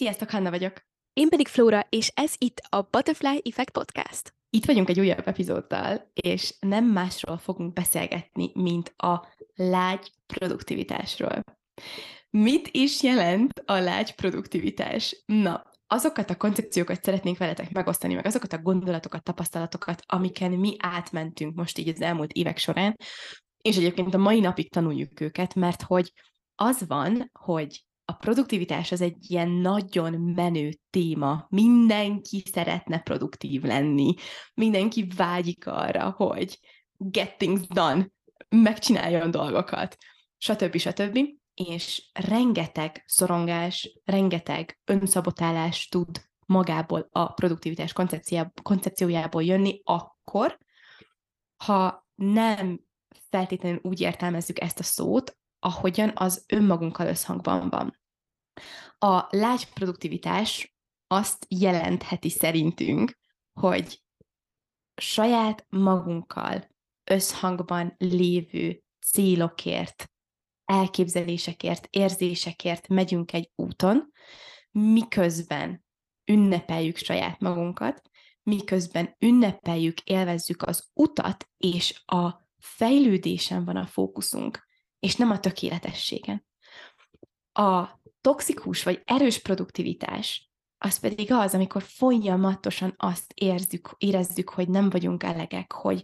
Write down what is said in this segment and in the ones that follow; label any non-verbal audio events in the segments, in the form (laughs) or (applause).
Sziasztok, Hanna vagyok. Én pedig Flóra, és ez itt a Butterfly Effect Podcast. Itt vagyunk egy újabb epizóddal, és nem másról fogunk beszélgetni, mint a lágy produktivitásról. Mit is jelent a lágy produktivitás? Na, azokat a koncepciókat szeretnénk veletek megosztani, meg azokat a gondolatokat, tapasztalatokat, amiken mi átmentünk most így az elmúlt évek során, és egyébként a mai napig tanuljuk őket, mert hogy az van, hogy a produktivitás az egy ilyen nagyon menő téma. Mindenki szeretne produktív lenni. Mindenki vágyik arra, hogy get things done, megcsináljon dolgokat, stb. stb. És rengeteg szorongás, rengeteg önszabotálás tud magából a produktivitás koncepciójából jönni akkor, ha nem feltétlenül úgy értelmezzük ezt a szót, ahogyan az önmagunkkal összhangban van. A lágy produktivitás azt jelentheti szerintünk, hogy saját magunkkal összhangban lévő célokért, elképzelésekért, érzésekért megyünk egy úton, miközben ünnepeljük saját magunkat, miközben ünnepeljük, élvezzük az utat, és a fejlődésen van a fókuszunk, és nem a tökéletességen. A toxikus vagy erős produktivitás, az pedig az, amikor folyamatosan azt érzük, érezzük, hogy nem vagyunk elegek, hogy,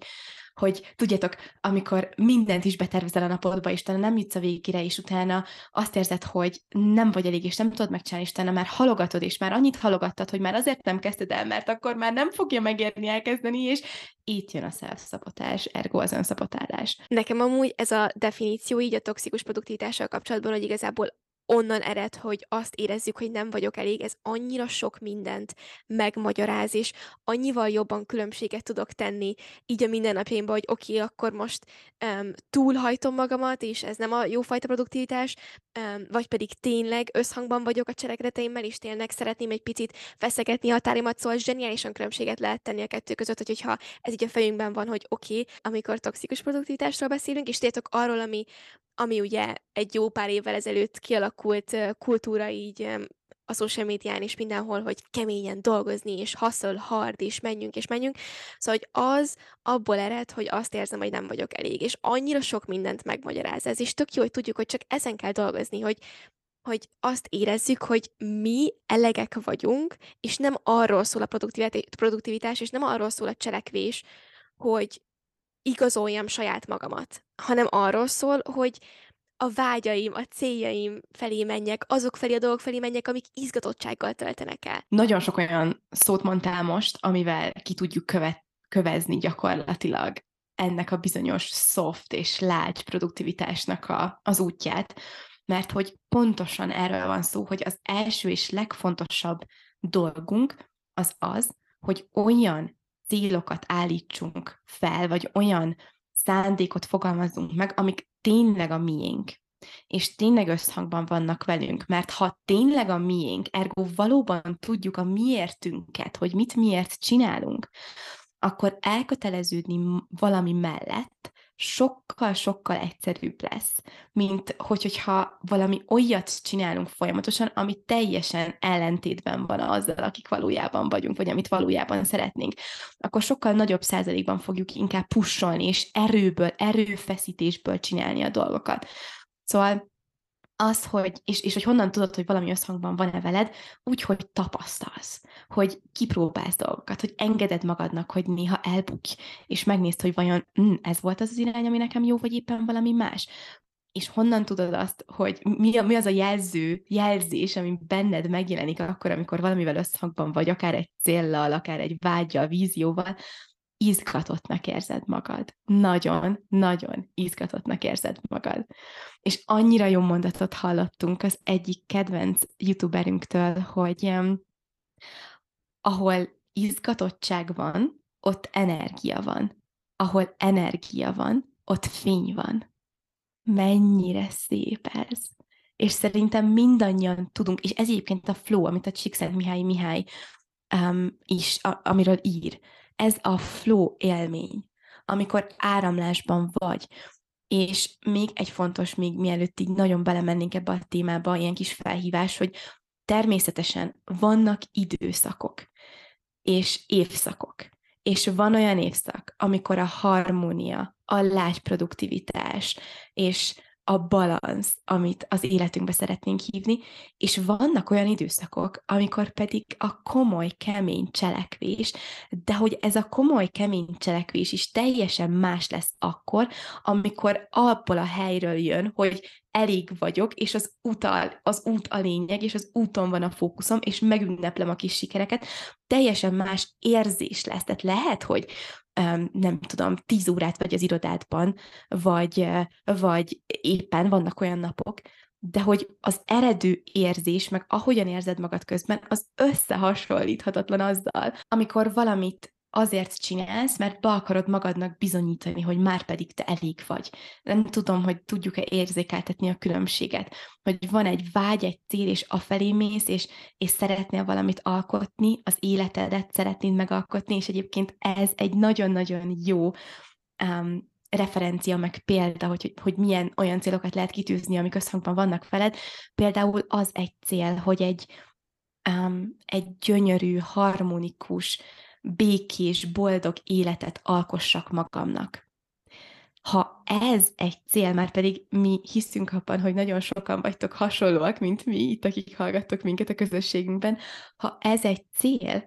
hogy tudjátok, amikor mindent is betervezel a napodba, és utána nem jutsz a végére, és utána azt érzed, hogy nem vagy elég, és nem tudod megcsinálni, és utána már halogatod, és már annyit halogattad, hogy már azért nem kezdted el, mert akkor már nem fogja megérni elkezdeni, és itt jön a szelfszabotás, ergo az önszabotálás. Nekem amúgy ez a definíció így a toxikus produktivitással kapcsolatban, hogy igazából onnan ered, hogy azt érezzük, hogy nem vagyok elég, ez annyira sok mindent megmagyaráz, és annyival jobban különbséget tudok tenni így a mindennapjaimban, hogy oké, okay, akkor most um, túlhajtom magamat, és ez nem a jófajta produktivitás, um, vagy pedig tényleg összhangban vagyok a cselekedeteimmel, és tényleg szeretném egy picit feszegetni határimat, szóval zseniálisan különbséget lehet tenni a kettő között, hogy, hogyha ez így a fejünkben van, hogy oké, okay, amikor toxikus produktivitásról beszélünk, és tétok arról, ami ami ugye egy jó pár évvel ezelőtt kialakult kultúra így a social médián is mindenhol, hogy keményen dolgozni, és hustle hard, és menjünk, és menjünk. Szóval, hogy az abból ered, hogy azt érzem, hogy nem vagyok elég, és annyira sok mindent megmagyaráz ez, és tök jó, hogy tudjuk, hogy csak ezen kell dolgozni, hogy hogy azt érezzük, hogy mi elegek vagyunk, és nem arról szól a produktivitás, és nem arról szól a cselekvés, hogy igazoljam saját magamat, hanem arról szól, hogy a vágyaim, a céljaim felé menjek, azok felé a dolgok felé menjek, amik izgatottsággal töltenek el. Nagyon sok olyan szót mondtál most, amivel ki tudjuk követ, kövezni gyakorlatilag ennek a bizonyos soft és lágy produktivitásnak a, az útját, mert hogy pontosan erről van szó, hogy az első és legfontosabb dolgunk az az, hogy olyan célokat állítsunk fel, vagy olyan szándékot fogalmazzunk meg, amik tényleg a miénk, és tényleg összhangban vannak velünk, mert ha tényleg a miénk, ergo valóban tudjuk a miértünket, hogy mit miért csinálunk, akkor elköteleződni valami mellett sokkal-sokkal egyszerűbb lesz, mint hogy, hogyha valami olyat csinálunk folyamatosan, ami teljesen ellentétben van azzal, akik valójában vagyunk, vagy amit valójában szeretnénk, akkor sokkal nagyobb százalékban fogjuk inkább pusolni, és erőből, erőfeszítésből csinálni a dolgokat. Szóval az, hogy, és, és hogy honnan tudod, hogy valami összhangban van-e veled, úgy, hogy tapasztalsz, hogy kipróbálsz dolgokat, hogy engeded magadnak, hogy néha elbukj, és megnézd, hogy vajon mm, ez volt az az irány, ami nekem jó, vagy éppen valami más. És honnan tudod azt, hogy mi, mi az a jelző, jelzés, ami benned megjelenik akkor, amikor valamivel összhangban vagy, akár egy céllal, akár egy vágyal, vízióval, izgatottnak érzed magad. Nagyon, nagyon izgatottnak érzed magad. És annyira jó mondatot hallottunk az egyik kedvenc youtuberünktől, hogy ahol izgatottság van, ott energia van. Ahol energia van, ott fény van. Mennyire szép ez. És szerintem mindannyian tudunk, és ez egyébként a flow, amit a Csíkszent Mihály Mihály um, is, a, amiről ír, ez a flow élmény, amikor áramlásban vagy. És még egy fontos, még mielőtt így nagyon belemennénk ebbe a témába, ilyen kis felhívás, hogy természetesen vannak időszakok és évszakok. És van olyan évszak, amikor a harmónia, a lágy produktivitás és a balansz, amit az életünkbe szeretnénk hívni, és vannak olyan időszakok, amikor pedig a komoly, kemény cselekvés, de hogy ez a komoly, kemény cselekvés is teljesen más lesz akkor, amikor abból a helyről jön, hogy elég vagyok, és az, utal, az út a lényeg, és az úton van a fókuszom, és megünneplem a kis sikereket, teljesen más érzés lesz. Tehát lehet, hogy nem tudom, tíz órát vagy az irodádban, vagy, vagy éppen vannak olyan napok, de hogy az eredő érzés, meg ahogyan érzed magad közben, az összehasonlíthatatlan azzal, amikor valamit azért csinálsz, mert be akarod magadnak bizonyítani, hogy már pedig te elég vagy. Nem tudom, hogy tudjuk-e érzékeltetni a különbséget, hogy van egy vágy, egy cél, és afelé mész, és, és szeretnél valamit alkotni, az életedet szeretnéd megalkotni, és egyébként ez egy nagyon-nagyon jó um, referencia, meg példa, hogy, hogy, milyen olyan célokat lehet kitűzni, amik összhangban vannak veled. Például az egy cél, hogy egy, um, egy gyönyörű, harmonikus, békés, boldog életet alkossak magamnak. Ha ez egy cél, már pedig mi hiszünk abban, hogy nagyon sokan vagytok hasonlóak, mint mi, itt akik hallgattok minket a közösségünkben, ha ez egy cél,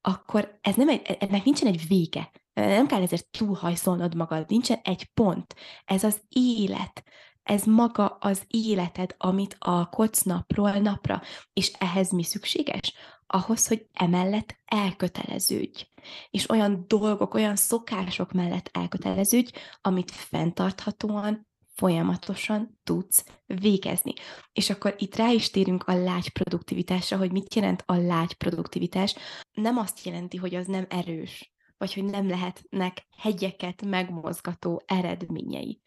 akkor ez nem egy, ennek nincsen egy vége. Nem kell ezért túlhajszolnod magad, nincsen egy pont. Ez az élet ez maga az életed, amit alkotsz napról napra. És ehhez mi szükséges? Ahhoz, hogy emellett elköteleződj. És olyan dolgok, olyan szokások mellett elköteleződj, amit fenntarthatóan, folyamatosan tudsz végezni. És akkor itt rá is térünk a lágy produktivitásra, hogy mit jelent a lágy produktivitás. Nem azt jelenti, hogy az nem erős, vagy hogy nem lehetnek hegyeket megmozgató eredményei,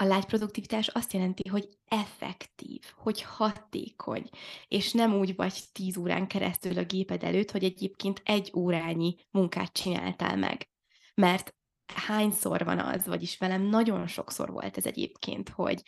a lágy produktivitás azt jelenti, hogy effektív, hogy hatékony, és nem úgy vagy tíz órán keresztül a géped előtt, hogy egyébként egy órányi munkát csináltál meg. Mert hányszor van az, vagyis velem nagyon sokszor volt ez egyébként, hogy,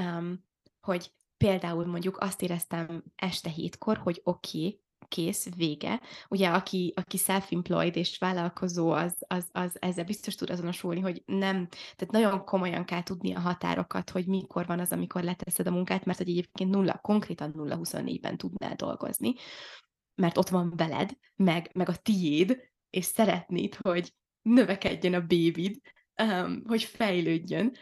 um, hogy például mondjuk azt éreztem este hétkor, hogy oké, okay, kész, vége. Ugye, aki, aki self-employed és vállalkozó, az, az, az ezzel biztos tud azonosulni, hogy nem, tehát nagyon komolyan kell tudni a határokat, hogy mikor van az, amikor leteszed a munkát, mert hogy egyébként nulla, konkrétan 0-24-ben tudnál dolgozni, mert ott van veled, meg, meg a tiéd, és szeretnéd, hogy növekedjen a bébid, um, hogy fejlődjön,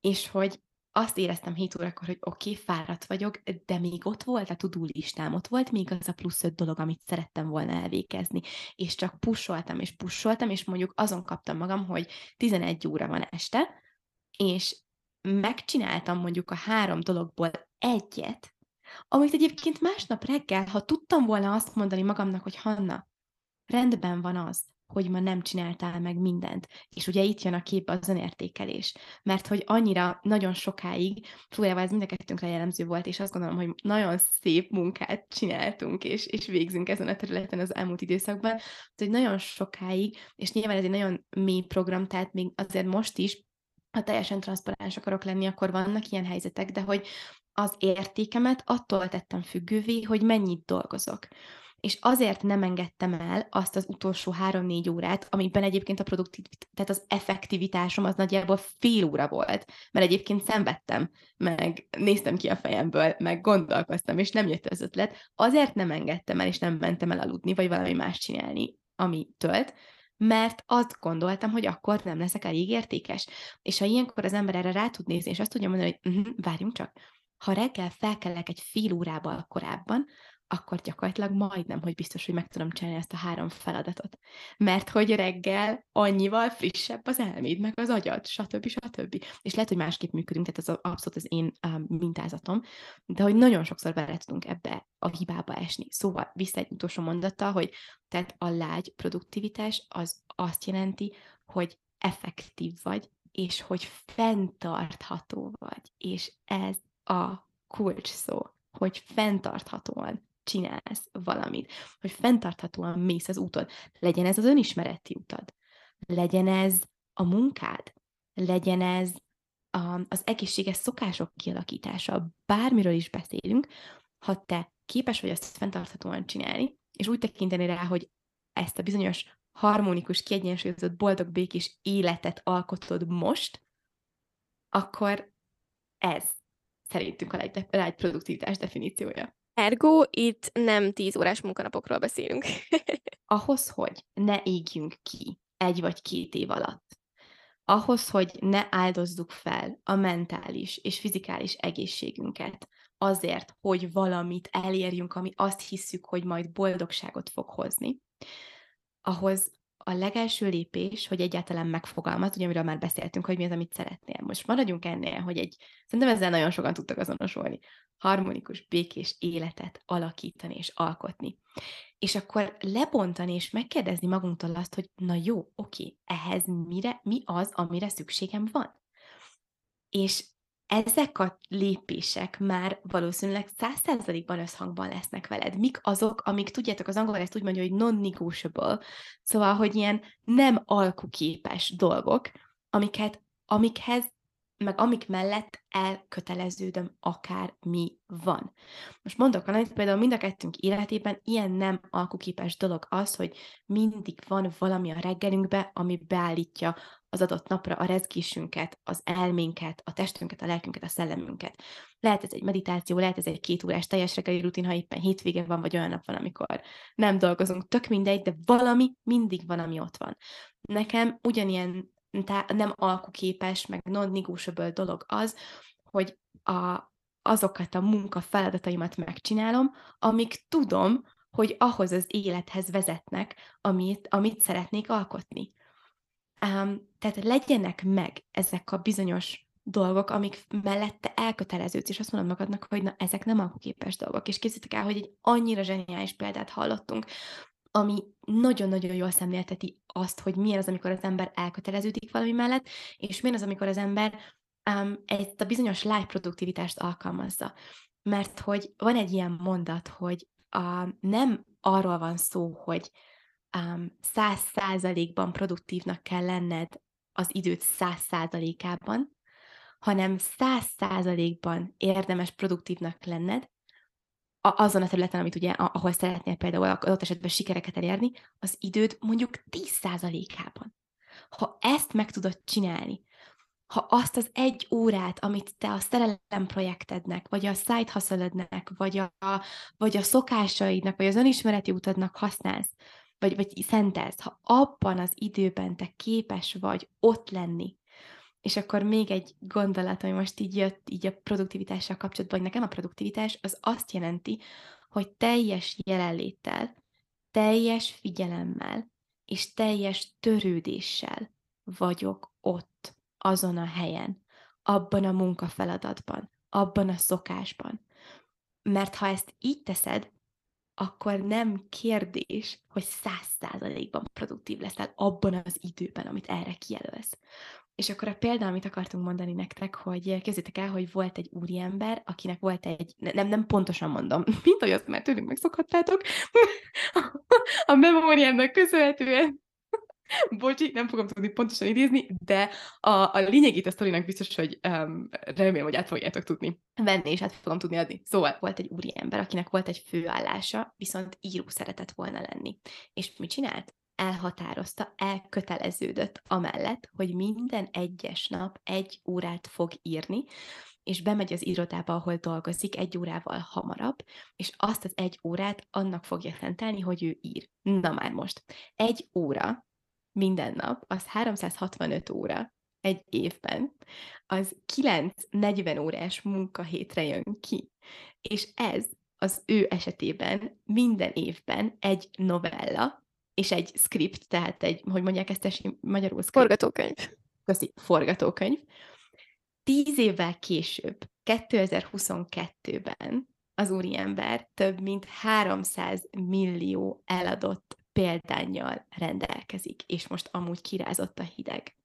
és hogy azt éreztem 7 órakor, hogy oké, okay, fáradt vagyok, de még ott volt a tudó listám, ott volt még az a plusz öt dolog, amit szerettem volna elvégezni, és csak pusoltam, és pusoltam, és mondjuk azon kaptam magam, hogy 11 óra van este, és megcsináltam mondjuk a három dologból egyet, amit egyébként másnap reggel, ha tudtam volna azt mondani magamnak, hogy Hanna, rendben van az, hogy ma nem csináltál meg mindent. És ugye itt jön a kép az önértékelés. Mert hogy annyira nagyon sokáig, fújában ez mind a kettőnkre jellemző volt, és azt gondolom, hogy nagyon szép munkát csináltunk, és, és végzünk ezen a területen az elmúlt időszakban, hogy nagyon sokáig, és nyilván ez egy nagyon mély program, tehát még azért most is, ha teljesen transzparens akarok lenni, akkor vannak ilyen helyzetek, de hogy az értékemet attól tettem függővé, hogy mennyit dolgozok és azért nem engedtem el azt az utolsó három-négy órát, amiben egyébként a produktív, tehát az effektivitásom az nagyjából fél óra volt, mert egyébként szenvedtem, meg néztem ki a fejemből, meg gondolkoztam, és nem jött az ötlet, azért nem engedtem el, és nem mentem el aludni, vagy valami más csinálni, ami tölt, mert azt gondoltam, hogy akkor nem leszek elég értékes. És ha ilyenkor az ember erre rá tud nézni, és azt tudja mondani, hogy uh-huh, várjunk csak, ha reggel felkelek egy fél órával korábban, akkor gyakorlatilag majdnem, hogy biztos, hogy meg tudom csinálni ezt a három feladatot. Mert hogy reggel annyival frissebb az elméd, meg az agyad, stb. stb. És lehet, hogy másképp működünk, tehát ez abszolút az én um, mintázatom, de hogy nagyon sokszor bele tudunk ebbe a hibába esni. Szóval vissza egy utolsó mondattal, hogy tehát a lágy produktivitás az azt jelenti, hogy effektív vagy, és hogy fenntartható vagy, és ez a kulcs szó, hogy fenntarthatóan csinálsz valamit, hogy fenntarthatóan mész az úton. Legyen ez az önismereti utad, legyen ez a munkád, legyen ez a, az egészséges szokások kialakítása, bármiről is beszélünk, ha te képes vagy ezt fenntarthatóan csinálni, és úgy tekinteni rá, hogy ezt a bizonyos harmonikus, kiegyensúlyozott, boldog, békés életet alkotod most, akkor ez szerintünk a legy, produktivitás definíciója. Ergo itt nem 10 órás munkanapokról beszélünk. (laughs) Ahhoz, hogy ne égjünk ki egy vagy két év alatt, ahhoz, hogy ne áldozzuk fel a mentális és fizikális egészségünket azért, hogy valamit elérjünk, ami azt hiszük, hogy majd boldogságot fog hozni, ahhoz a legelső lépés, hogy egyáltalán megfogalmaz, ugye amiről már beszéltünk, hogy mi az, amit szeretnél. Most maradjunk ennél, hogy egy, szerintem ezzel nagyon sokan tudtak azonosulni, harmonikus, békés életet alakítani és alkotni. És akkor lebontani és megkérdezni magunktól azt, hogy na jó, oké, ehhez mire, mi az, amire szükségem van? És ezek a lépések már valószínűleg száz százalékban összhangban lesznek veled. Mik azok, amik, tudjátok, az angol ezt úgy mondja, hogy non-negotiable, szóval, hogy ilyen nem alkuképes dolgok, amiket, amikhez meg amik mellett elköteleződöm, akár mi van. Most mondok valamit, például mind a kettőnk életében ilyen nem alkuképes dolog az, hogy mindig van valami a reggelünkbe, ami beállítja az adott napra a rezgésünket, az elménket, a testünket, a lelkünket, a szellemünket. Lehet ez egy meditáció, lehet ez egy két órás teljes reggeli rutin, ha éppen hétvége van, vagy olyan nap van, amikor nem dolgozunk, tök mindegy, de valami mindig van, ami ott van. Nekem ugyanilyen nem alkuképes, meg non-negotiable dolog az, hogy a, azokat a munka feladataimat megcsinálom, amik tudom, hogy ahhoz az élethez vezetnek, amit, amit szeretnék alkotni. Um, tehát legyenek meg ezek a bizonyos dolgok, amik mellette elköteleződsz, és azt mondod magadnak, hogy na, ezek nem alkuképes dolgok. És készítek el, hogy egy annyira zseniális példát hallottunk, ami nagyon-nagyon jól szemlélteti azt, hogy milyen az, amikor az ember elköteleződik valami mellett, és milyen az, amikor az ember um, ezt a bizonyos live produktivitást alkalmazza. Mert hogy van egy ilyen mondat, hogy uh, nem arról van szó, hogy száz um, százalékban produktívnak kell lenned az időt száz százalékában, hanem száz százalékban érdemes produktívnak lenned, azon a területen, amit ugye, ahol szeretnél például adott esetben sikereket elérni, az időd mondjuk 10%-ában. Ha ezt meg tudod csinálni, ha azt az egy órát, amit te a szerelem projektednek, vagy a side hustle vagy a, vagy a szokásaidnak, vagy az önismereti utadnak használsz, vagy, vagy szentelsz, ha abban az időben te képes vagy ott lenni, és akkor még egy gondolat, ami most így jött így a produktivitással kapcsolatban, hogy nekem a produktivitás az azt jelenti, hogy teljes jelenléttel, teljes figyelemmel és teljes törődéssel vagyok ott, azon a helyen, abban a munkafeladatban, abban a szokásban. Mert ha ezt így teszed, akkor nem kérdés, hogy száz százalékban produktív leszel abban az időben, amit erre kijelölsz. És akkor a példa, amit akartunk mondani nektek, hogy képzétek el, hogy volt egy úriember, akinek volt egy, nem, nem pontosan mondom, (laughs) mint ahogy azt már tőlünk megszokhattátok, (laughs) a memóriámnak köszönhetően, (laughs) bocsi, nem fogom tudni pontosan idézni, de a, a lényegét a sztorinak biztos, hogy um, remélem, hogy át fogjátok tudni venni, és át fogom tudni adni. Szóval volt egy úriember, akinek volt egy főállása, viszont író szeretett volna lenni. És mit csinált? Elhatározta, elköteleződött amellett, hogy minden egyes nap egy órát fog írni, és bemegy az irodába, ahol dolgozik egy órával hamarabb, és azt az egy órát annak fogja szentelni, hogy ő ír. Na már most. Egy óra minden nap, az 365 óra egy évben, az 9-40 órás munkahétre jön ki. És ez az ő esetében minden évben egy novella, és egy script, tehát egy, hogy mondják ezt esi, magyarul? Script. Forgatókönyv. Köszi, forgatókönyv. Tíz évvel később, 2022-ben az úriember több mint 300 millió eladott példányjal rendelkezik, és most amúgy kirázott a hideg.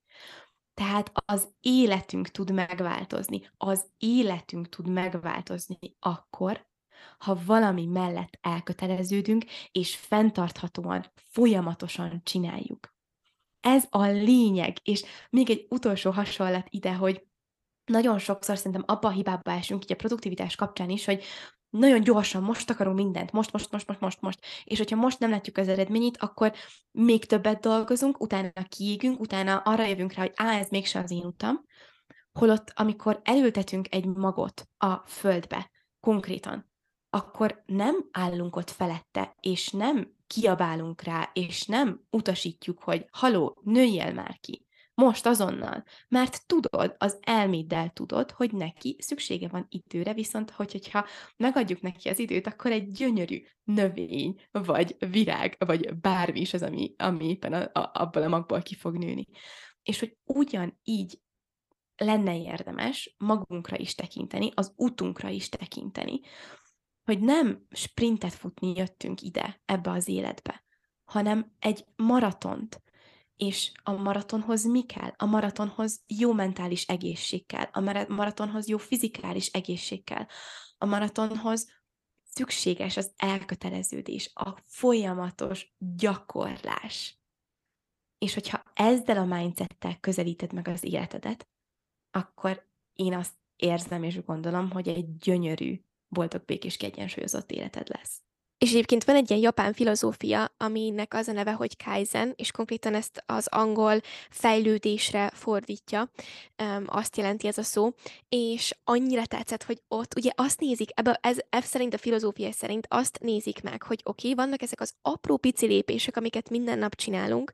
Tehát az életünk tud megváltozni, az életünk tud megváltozni akkor, ha valami mellett elköteleződünk, és fenntarthatóan, folyamatosan csináljuk. Ez a lényeg, és még egy utolsó hasonlat ide, hogy nagyon sokszor szerintem abba a hibába esünk, így a produktivitás kapcsán is, hogy nagyon gyorsan, most akarunk mindent, most, most, most, most, most, most. És hogyha most nem látjuk az eredményét, akkor még többet dolgozunk, utána kiégünk, utána arra jövünk rá, hogy á, ez mégsem az én utam. Holott, amikor elültetünk egy magot a földbe, konkrétan, akkor nem állunk ott felette, és nem kiabálunk rá, és nem utasítjuk, hogy haló, nőjél már ki. Most azonnal. Mert tudod, az elméddel tudod, hogy neki szüksége van időre, viszont hogy, hogyha megadjuk neki az időt, akkor egy gyönyörű növény, vagy virág, vagy bármi is az, ami, ami éppen a, a, abból a magból ki fog nőni. És hogy ugyan így lenne érdemes magunkra is tekinteni, az utunkra is tekinteni, hogy nem sprintet futni jöttünk ide, ebbe az életbe, hanem egy maratont, és a maratonhoz mi kell? A maratonhoz jó mentális egészség kell, a maratonhoz jó fizikális egészség kell, a maratonhoz szükséges az elköteleződés, a folyamatos gyakorlás. És hogyha ezzel a mindsettel közelíted meg az életedet, akkor én azt érzem és gondolom, hogy egy gyönyörű, boldog, békés, kiegyensúlyozott életed lesz. És egyébként van egy ilyen japán filozófia, aminek az a neve, hogy Kaizen, és konkrétan ezt az angol fejlődésre fordítja, um, azt jelenti ez a szó, és annyira tetszett, hogy ott ugye azt nézik, ebbe, ez, ez szerint a filozófia szerint azt nézik meg, hogy oké, okay, vannak ezek az apró pici lépések, amiket minden nap csinálunk,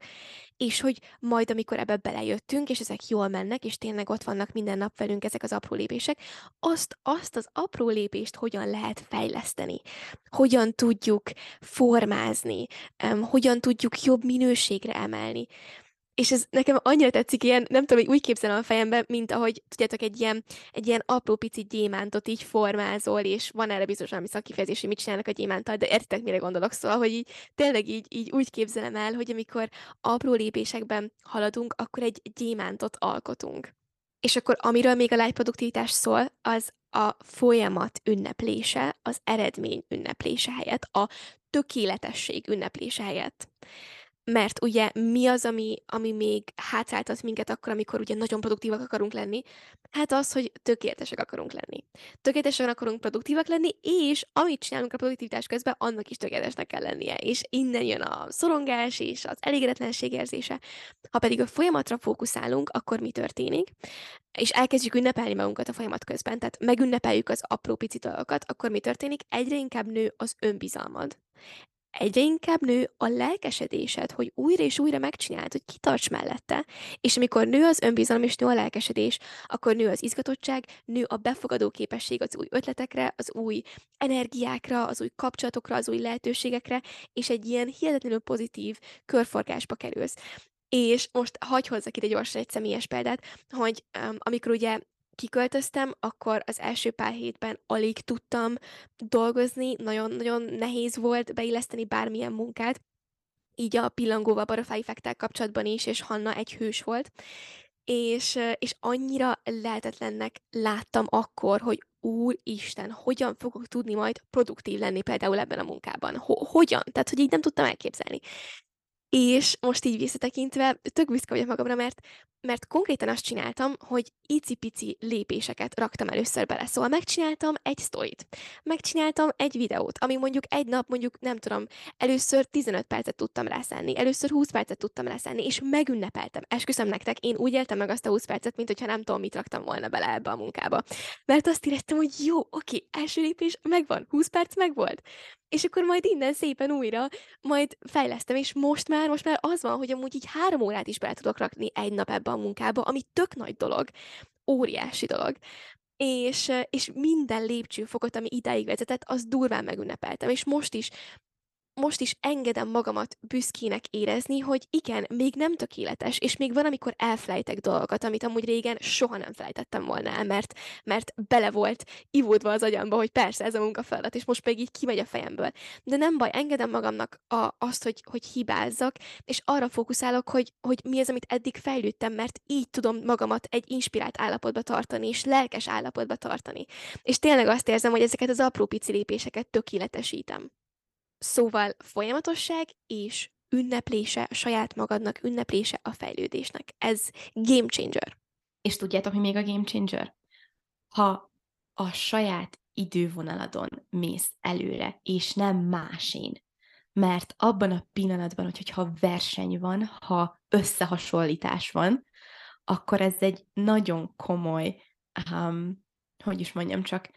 és hogy majd, amikor ebbe belejöttünk, és ezek jól mennek, és tényleg ott vannak minden nap velünk ezek az apró lépések, azt, azt az apró lépést hogyan lehet fejleszteni, hogyan tudjuk formázni, um, hogyan tudjuk jobb minőségre emelni. És ez nekem annyira tetszik, ilyen, nem tudom, hogy úgy képzelem a fejemben, mint ahogy, tudjátok, egy ilyen, egy ilyen apró pici gyémántot így formázol, és van erre biztos valami szakifejezés, hogy mit csinálnak a gyémántal, de értitek, mire gondolok, szóval, hogy így, tényleg így, így úgy képzelem el, hogy amikor apró lépésekben haladunk, akkor egy gyémántot alkotunk. És akkor amiről még a lágyproduktivitás szól, az a folyamat ünneplése, az eredmény ünneplése helyett, a tökéletesség ünneplése helyett. Mert ugye mi az, ami, ami még hátráltat minket akkor, amikor ugye nagyon produktívak akarunk lenni? Hát az, hogy tökéletesek akarunk lenni. Tökéletesek akarunk produktívak lenni, és amit csinálunk a produktivitás közben, annak is tökéletesnek kell lennie. És innen jön a szorongás és az elégedetlenség érzése. Ha pedig a folyamatra fókuszálunk, akkor mi történik? És elkezdjük ünnepelni magunkat a folyamat közben, tehát megünnepeljük az apró pici dolgokat, akkor mi történik? Egyre inkább nő az önbizalmad egyre inkább nő a lelkesedésed, hogy újra és újra megcsináld, hogy kitarts mellette, és amikor nő az önbizalom és nő a lelkesedés, akkor nő az izgatottság, nő a befogadó képesség az új ötletekre, az új energiákra, az új kapcsolatokra, az új lehetőségekre, és egy ilyen hihetetlenül pozitív körforgásba kerülsz. És most hagyj hozzak ide gyorsan egy személyes példát, hogy um, amikor ugye kiköltöztem, akkor az első pár hétben alig tudtam dolgozni, nagyon-nagyon nehéz volt beilleszteni bármilyen munkát, így a pillangóval fektel kapcsolatban is, és Hanna egy hős volt, és, és annyira lehetetlennek láttam akkor, hogy úristen, hogyan fogok tudni majd produktív lenni például ebben a munkában? Ho- hogyan? Tehát, hogy így nem tudtam elképzelni. És most így visszatekintve tök büszke vagyok magamra, mert mert konkrétan azt csináltam, hogy icipici lépéseket raktam először bele. Szóval megcsináltam egy sztorit, megcsináltam egy videót, ami mondjuk egy nap, mondjuk nem tudom, először 15 percet tudtam rászállni, először 20 percet tudtam rászállni, és megünnepeltem. Esküszöm nektek, én úgy éltem meg azt a 20 percet, mint hogyha nem tudom, mit raktam volna bele ebbe a munkába. Mert azt éreztem, hogy jó, oké, első lépés megvan, 20 perc megvolt. És akkor majd innen szépen újra, majd fejlesztem, és most már, most már az van, hogy amúgy így három órát is bele tudok rakni egy nap ebbe a munkába, ami tök nagy dolog, óriási dolog. És, és minden lépcsőfokot, ami idáig vezetett, az durván megünnepeltem. És most is most is engedem magamat büszkének érezni, hogy igen, még nem tökéletes, és még van, amikor elfelejtek dolgokat, amit amúgy régen soha nem felejtettem volna el, mert, mert bele volt ivódva az agyamba, hogy persze ez a munkafeladat, és most pedig így kimegy a fejemből. De nem baj, engedem magamnak a, azt, hogy, hogy hibázzak, és arra fókuszálok, hogy, hogy mi az, amit eddig fejlődtem, mert így tudom magamat egy inspirált állapotba tartani, és lelkes állapotba tartani. És tényleg azt érzem, hogy ezeket az apró pici lépéseket tökéletesítem. Szóval folyamatosság és ünneplése saját magadnak, ünneplése a fejlődésnek. Ez game changer. És tudjátok, mi még a game changer? Ha a saját idővonaladon mész előre, és nem másén. Mert abban a pillanatban, hogyha verseny van, ha összehasonlítás van, akkor ez egy nagyon komoly, um, hogy is mondjam csak,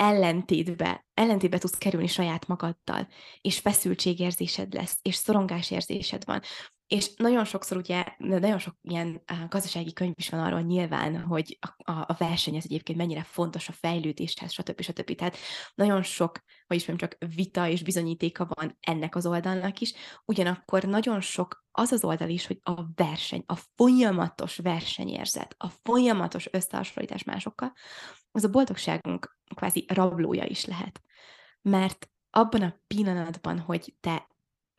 ellentétbe, ellentétbe tudsz kerülni saját magaddal, és feszültségérzésed lesz, és szorongásérzésed van. És nagyon sokszor ugye, nagyon sok ilyen gazdasági könyv is van arról nyilván, hogy a, a verseny ez egyébként mennyire fontos a fejlődéshez, stb. stb. Tehát nagyon sok, vagyis nem csak vita és bizonyítéka van ennek az oldalnak is, ugyanakkor nagyon sok az az oldal is, hogy a verseny, a folyamatos versenyérzet, a folyamatos összehasonlítás másokkal, az a boldogságunk kvázi rablója is lehet. Mert abban a pillanatban, hogy te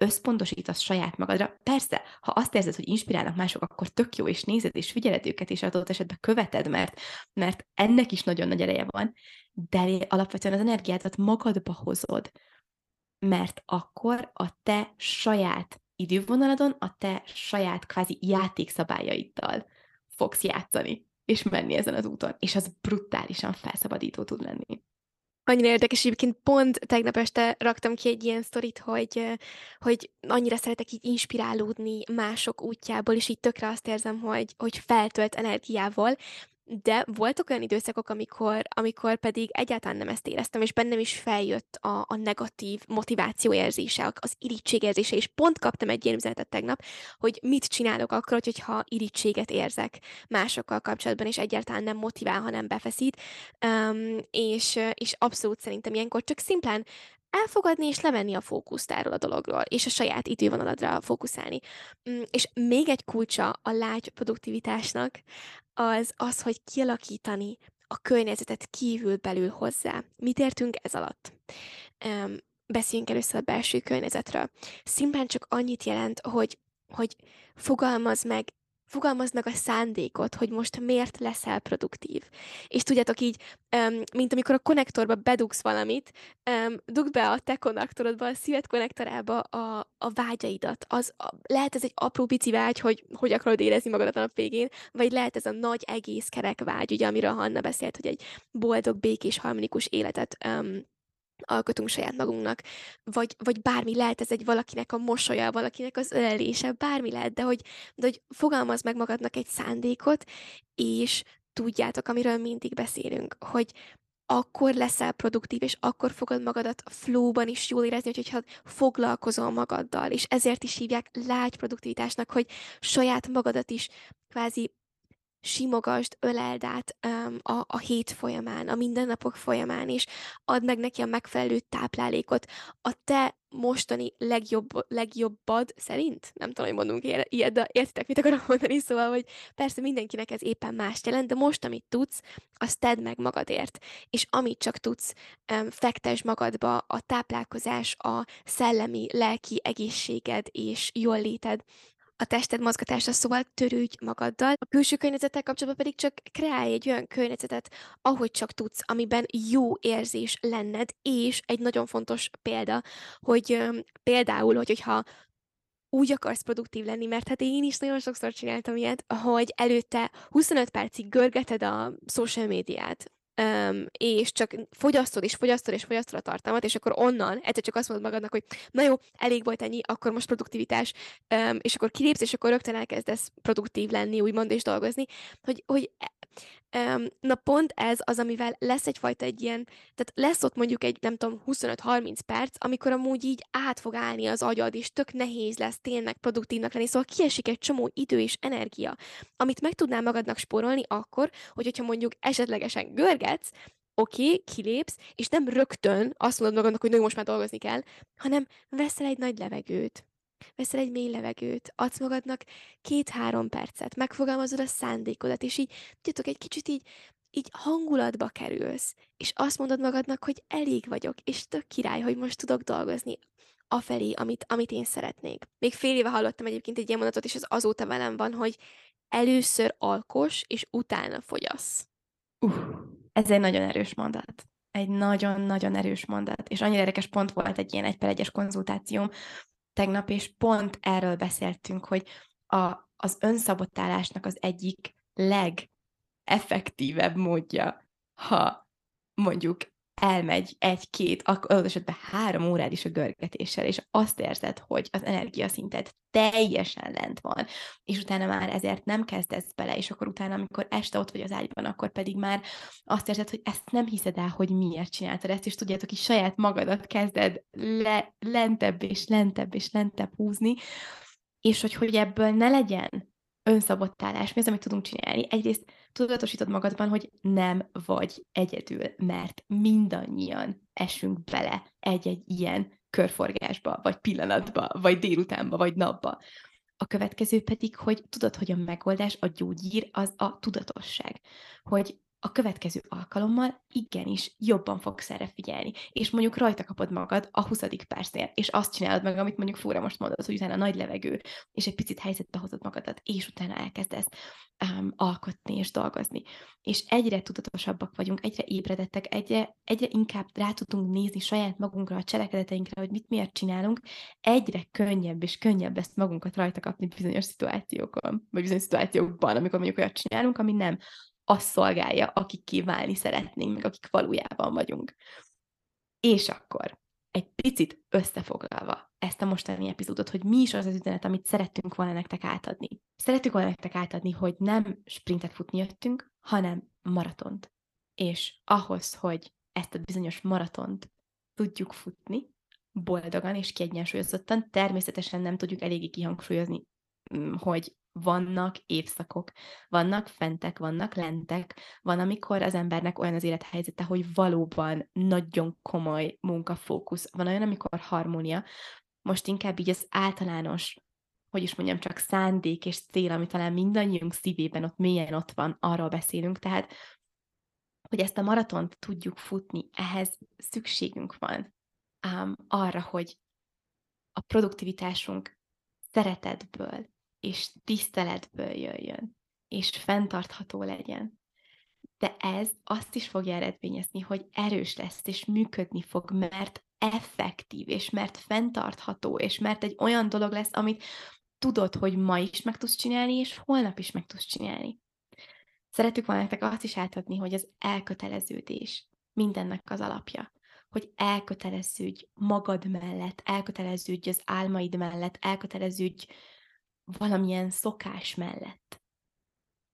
összpontosítasz saját magadra. Persze, ha azt érzed, hogy inspirálnak mások, akkor tök jó, és nézed, és figyeled őket, és adott esetben követed, mert, mert ennek is nagyon nagy ereje van, de alapvetően az energiádat magadba hozod, mert akkor a te saját idővonaladon, a te saját kvázi játékszabályaiddal fogsz játszani, és menni ezen az úton, és az brutálisan felszabadító tud lenni. Annyira érdekes, egyébként pont tegnap este raktam ki egy ilyen sztorit, hogy, hogy annyira szeretek így inspirálódni mások útjából, és így tökre azt érzem, hogy, hogy feltölt energiával, de voltak olyan időszakok, amikor, amikor pedig egyáltalán nem ezt éreztem, és bennem is feljött a, a negatív motiváció érzése, az irítség érzése, és pont kaptam egy ilyen üzenetet tegnap, hogy mit csinálok akkor, hogyha irítséget érzek másokkal kapcsolatban, és egyáltalán nem motivál, hanem befeszít, um, és, és abszolút szerintem ilyenkor csak szimplán elfogadni és levenni a fókuszt erről a dologról, és a saját idővonaladra fókuszálni. Mm, és még egy kulcsa a lágy produktivitásnak, az az, hogy kialakítani a környezetet kívül belül hozzá. Mit értünk ez alatt? Um, beszéljünk először a belső környezetről. Szimplán csak annyit jelent, hogy, hogy fogalmaz meg fogalmazd meg a szándékot, hogy most miért leszel produktív. És tudjátok így, mint amikor a konnektorba bedugsz valamit, dugd be a te konnektorodba, a szíved konnektorába a, a vágyaidat. Az, a, lehet ez egy apró pici vágy, hogy hogy akarod érezni magadat a nap végén, vagy lehet ez a nagy egész kerek vágy, ugye, amiről Hanna beszélt, hogy egy boldog, békés, harmonikus életet um, alkotunk saját magunknak, vagy, vagy bármi lehet, ez egy valakinek a mosolya, valakinek az ölelése, bármi lehet, de hogy, de hogy fogalmaz meg magadnak egy szándékot, és tudjátok, amiről mindig beszélünk, hogy akkor leszel produktív, és akkor fogod magadat flowban is jól érezni, hogyha foglalkozol magaddal, és ezért is hívják lágy produktivitásnak, hogy saját magadat is kvázi simogasd, öleld át um, a, a hét folyamán, a mindennapok folyamán, és add meg neki a megfelelő táplálékot a te mostani legjobb, legjobbad szerint. Nem tudom, hogy mondunk ilyet, de értitek, mit akarok mondani, szóval, hogy persze mindenkinek ez éppen más jelent, de most, amit tudsz, azt tedd meg magadért. És amit csak tudsz, um, fektesd magadba a táplálkozás, a szellemi, lelki egészséged és jól léted a tested mozgatása, szóval törődj magaddal. A külső környezettel kapcsolatban pedig csak kreálj egy olyan környezetet, ahogy csak tudsz, amiben jó érzés lenned, és egy nagyon fontos példa, hogy um, például, hogy, hogyha úgy akarsz produktív lenni, mert hát én is nagyon sokszor csináltam ilyet, hogy előtte 25 percig görgeted a social médiát, um, és csak fogyasztod, és fogyasztod, és fogyasztod a tartalmat, és akkor onnan egyszer csak azt mondod magadnak, hogy na jó, elég volt ennyi, akkor most produktivitás, um, és akkor kilépsz, és akkor rögtön elkezdesz produktív lenni, úgymond, és dolgozni, hogy, hogy na pont ez az, amivel lesz egyfajta egy ilyen, tehát lesz ott mondjuk egy, nem tudom, 25-30 perc, amikor amúgy így át fog állni az agyad, és tök nehéz lesz tényleg produktívnak lenni, szóval kiesik egy csomó idő és energia, amit meg tudnál magadnak spórolni akkor, hogy hogyha mondjuk esetlegesen görgetsz, oké, okay, kilépsz, és nem rögtön azt mondod magadnak, hogy most már dolgozni kell, hanem veszel egy nagy levegőt, veszel egy mély levegőt, adsz magadnak két-három percet, megfogalmazod a szándékodat, és így, tudjátok, egy kicsit így, így hangulatba kerülsz, és azt mondod magadnak, hogy elég vagyok, és tök király, hogy most tudok dolgozni afelé, amit, amit én szeretnék. Még fél éve hallottam egyébként egy ilyen mondatot, és az azóta velem van, hogy először alkos, és utána fogyasz. Uh, ez egy nagyon erős mondat. Egy nagyon-nagyon erős mondat. És annyira érdekes pont volt egy ilyen egy per egyes konzultációm, tegnap, és pont erről beszéltünk, hogy a, az önszabotálásnak az egyik legeffektívebb módja, ha mondjuk elmegy egy-két, adott esetben három órád is a görgetéssel, és azt érzed, hogy az energiaszinted teljesen lent van, és utána már ezért nem kezdesz bele, és akkor utána, amikor este ott vagy az ágyban, akkor pedig már azt érzed, hogy ezt nem hiszed el, hogy miért csináltad ezt, és tudjátok, hogy saját magadat kezded le, lentebb és lentebb és lentebb húzni, és hogy, hogy ebből ne legyen önszabotálás, mi az, amit tudunk csinálni? Egyrészt tudatosítod magadban, hogy nem vagy egyedül, mert mindannyian esünk bele egy-egy ilyen körforgásba, vagy pillanatba, vagy délutánba, vagy napba. A következő pedig, hogy tudod, hogy a megoldás, a gyógyír az a tudatosság. Hogy a következő alkalommal igenis jobban fogsz erre figyelni, és mondjuk rajta kapod magad a 20. percnél, és azt csinálod meg, amit mondjuk fúra most mondod, hogy utána nagy levegő, és egy picit helyzetbe hozod magadat, és utána elkezdesz um, alkotni és dolgozni. És egyre tudatosabbak vagyunk, egyre ébredettek, egyre, egyre inkább rá tudunk nézni saját magunkra, a cselekedeteinkre, hogy mit miért csinálunk, egyre könnyebb és könnyebb ezt magunkat rajta kapni bizonyos szituációkon, vagy bizonyos szituációkban, amikor mondjuk olyat csinálunk, ami nem azt szolgálja, akik kiválni szeretnénk, meg akik valójában vagyunk. És akkor egy picit összefoglalva ezt a mostani epizódot, hogy mi is az az üzenet, amit szerettünk volna nektek átadni. Szerettük volna nektek átadni, hogy nem sprintet futni jöttünk, hanem maratont. És ahhoz, hogy ezt a bizonyos maratont tudjuk futni, boldogan és kiegyensúlyozottan, természetesen nem tudjuk eléggé kihangsúlyozni, mm, hogy vannak évszakok, vannak fentek, vannak lentek, van, amikor az embernek olyan az élethelyzete, hogy valóban nagyon komoly munkafókusz, van olyan, amikor harmónia. Most inkább így az általános, hogy is mondjam, csak szándék és cél, ami talán mindannyiunk szívében ott mélyen ott van, arról beszélünk, tehát hogy ezt a maratont tudjuk futni, ehhez szükségünk van um, arra, hogy a produktivitásunk szeretetből, és tiszteletből jöjjön, és fenntartható legyen. De ez azt is fogja eredményezni, hogy erős lesz, és működni fog, mert effektív, és mert fenntartható, és mert egy olyan dolog lesz, amit tudod, hogy ma is meg tudsz csinálni, és holnap is meg tudsz csinálni. Szeretük volna nektek azt is átadni, hogy az elköteleződés mindennek az alapja. Hogy elköteleződj magad mellett, elköteleződj az álmaid mellett, elköteleződj valamilyen szokás mellett.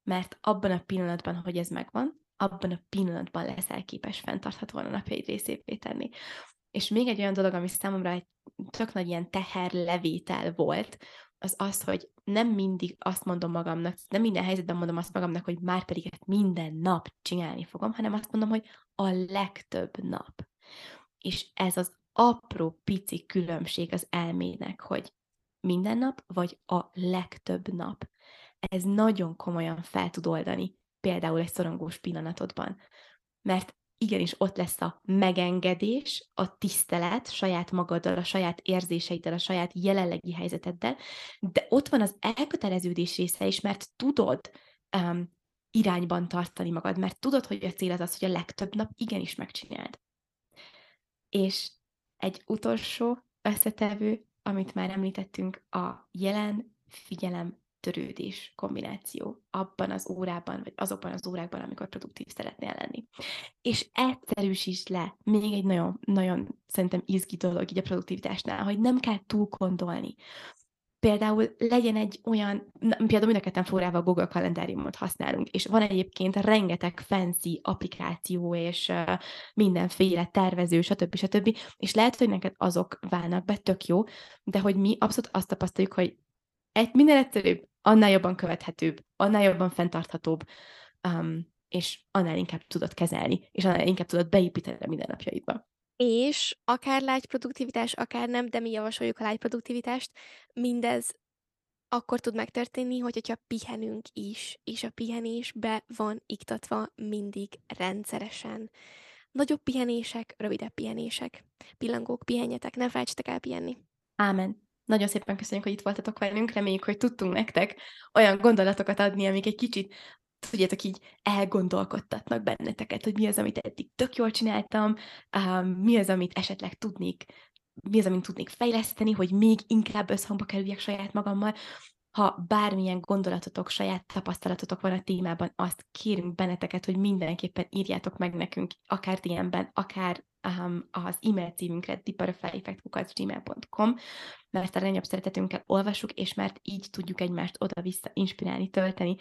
Mert abban a pillanatban, hogy ez megvan, abban a pillanatban leszel képes fenntarthatóan a napjaid részévé tenni. És még egy olyan dolog, ami számomra egy tök nagy ilyen teherlevétel volt, az az, hogy nem mindig azt mondom magamnak, nem minden helyzetben mondom azt magamnak, hogy már pedig ezt minden nap csinálni fogom, hanem azt mondom, hogy a legtöbb nap. És ez az apró, pici különbség az elmének, hogy minden nap, vagy a legtöbb nap. Ez nagyon komolyan fel tud oldani, például egy szorongós pillanatodban. Mert igenis ott lesz a megengedés, a tisztelet saját magaddal, a saját érzéseiddel, a saját jelenlegi helyzeteddel, de ott van az elköteleződés része is, mert tudod um, irányban tartani magad, mert tudod, hogy a cél az az, hogy a legtöbb nap igenis megcsináld. És egy utolsó összetevő, amit már említettünk, a jelen figyelem törődés kombináció abban az órában, vagy azokban az órákban, amikor produktív szeretnél lenni. És egyszerűsíts le még egy nagyon, nagyon szerintem izgi dolog így a produktivitásnál, hogy nem kell túl gondolni például legyen egy olyan, például mind a forrával Google kalendáriumot használunk, és van egyébként rengeteg fancy applikáció, és mindenféle tervező, stb. stb. És lehet, hogy neked azok válnak be, tök jó, de hogy mi abszolút azt tapasztaljuk, hogy egy, minél egyszerűbb, annál jobban követhetőbb, annál jobban fenntarthatóbb, um, és annál inkább tudod kezelni, és annál inkább tudod beépíteni a mindennapjaidba. És akár lágy produktivitás, akár nem, de mi javasoljuk a lágy produktivitást, mindez akkor tud megtörténni, hogy hogyha pihenünk is, és a pihenés be van iktatva mindig rendszeresen. Nagyobb pihenések, rövidebb pihenések. Pillangók, pihenjetek, ne felejtsetek el pihenni. Ámen. Nagyon szépen köszönjük, hogy itt voltatok velünk, reméljük, hogy tudtunk nektek olyan gondolatokat adni, amik egy kicsit tudjátok, így elgondolkodtatnak benneteket, hogy mi az, amit eddig tök jól csináltam, mi az, amit esetleg tudnék, mi az, amit tudnék fejleszteni, hogy még inkább összhangba kerüljek saját magammal. Ha bármilyen gondolatotok, saját tapasztalatotok van a témában, azt kérünk benneteket, hogy mindenképpen írjátok meg nekünk, akár DM-ben, akár um, az e-mail címünkre diparafelyfektkukacgmail.com, mert a legnagyobb szeretetünkkel olvasjuk, és mert így tudjuk egymást oda-vissza inspirálni, tölteni,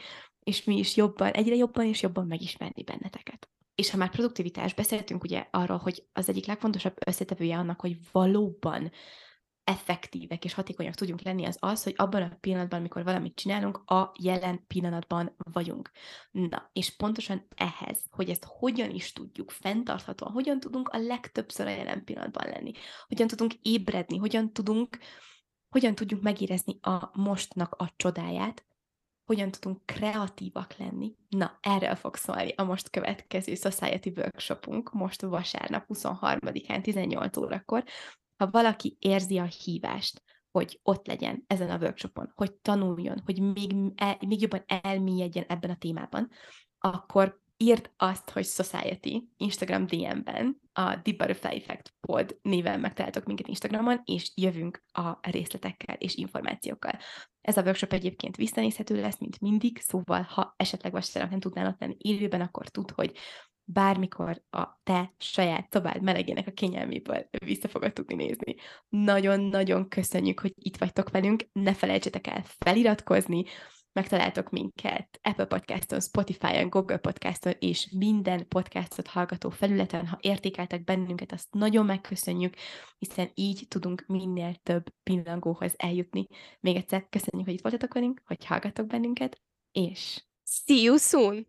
és mi is jobban, egyre jobban és jobban megismerni benneteket. És ha már produktivitás, beszéltünk ugye arról, hogy az egyik legfontosabb összetevője annak, hogy valóban effektívek és hatékonyak tudjunk lenni, az az, hogy abban a pillanatban, amikor valamit csinálunk, a jelen pillanatban vagyunk. Na, és pontosan ehhez, hogy ezt hogyan is tudjuk fenntarthatóan, hogyan tudunk a legtöbbször a jelen pillanatban lenni, hogyan tudunk ébredni, hogyan tudunk, hogyan tudjuk megérezni a mostnak a csodáját, hogyan tudunk kreatívak lenni. Na, erről fog szólni a most következő Society Workshopunk, most vasárnap 23-án 18 órakor, ha valaki érzi a hívást, hogy ott legyen ezen a workshopon, hogy tanuljon, hogy még, el, még jobban elmélyedjen ebben a témában, akkor írd azt, hogy Society Instagram DM-ben, a Deep Butterfly Effect pod néven megtaláltok minket Instagramon, és jövünk a részletekkel és információkkal. Ez a workshop egyébként visszanézhető lesz, mint mindig, szóval ha esetleg vasárnap nem tudnál ott lenni élőben, akkor tud, hogy bármikor a te saját szobád melegének a kényelméből vissza fogod tudni nézni. Nagyon-nagyon köszönjük, hogy itt vagytok velünk, ne felejtsetek el feliratkozni, megtaláltok minket Apple Podcaston, Spotify-on, Google Podcaston és minden podcastot hallgató felületen. Ha értékeltek bennünket, azt nagyon megköszönjük, hiszen így tudunk minél több pillangóhoz eljutni. Még egyszer köszönjük, hogy itt voltatok velünk, hogy hallgatok bennünket, és see you soon!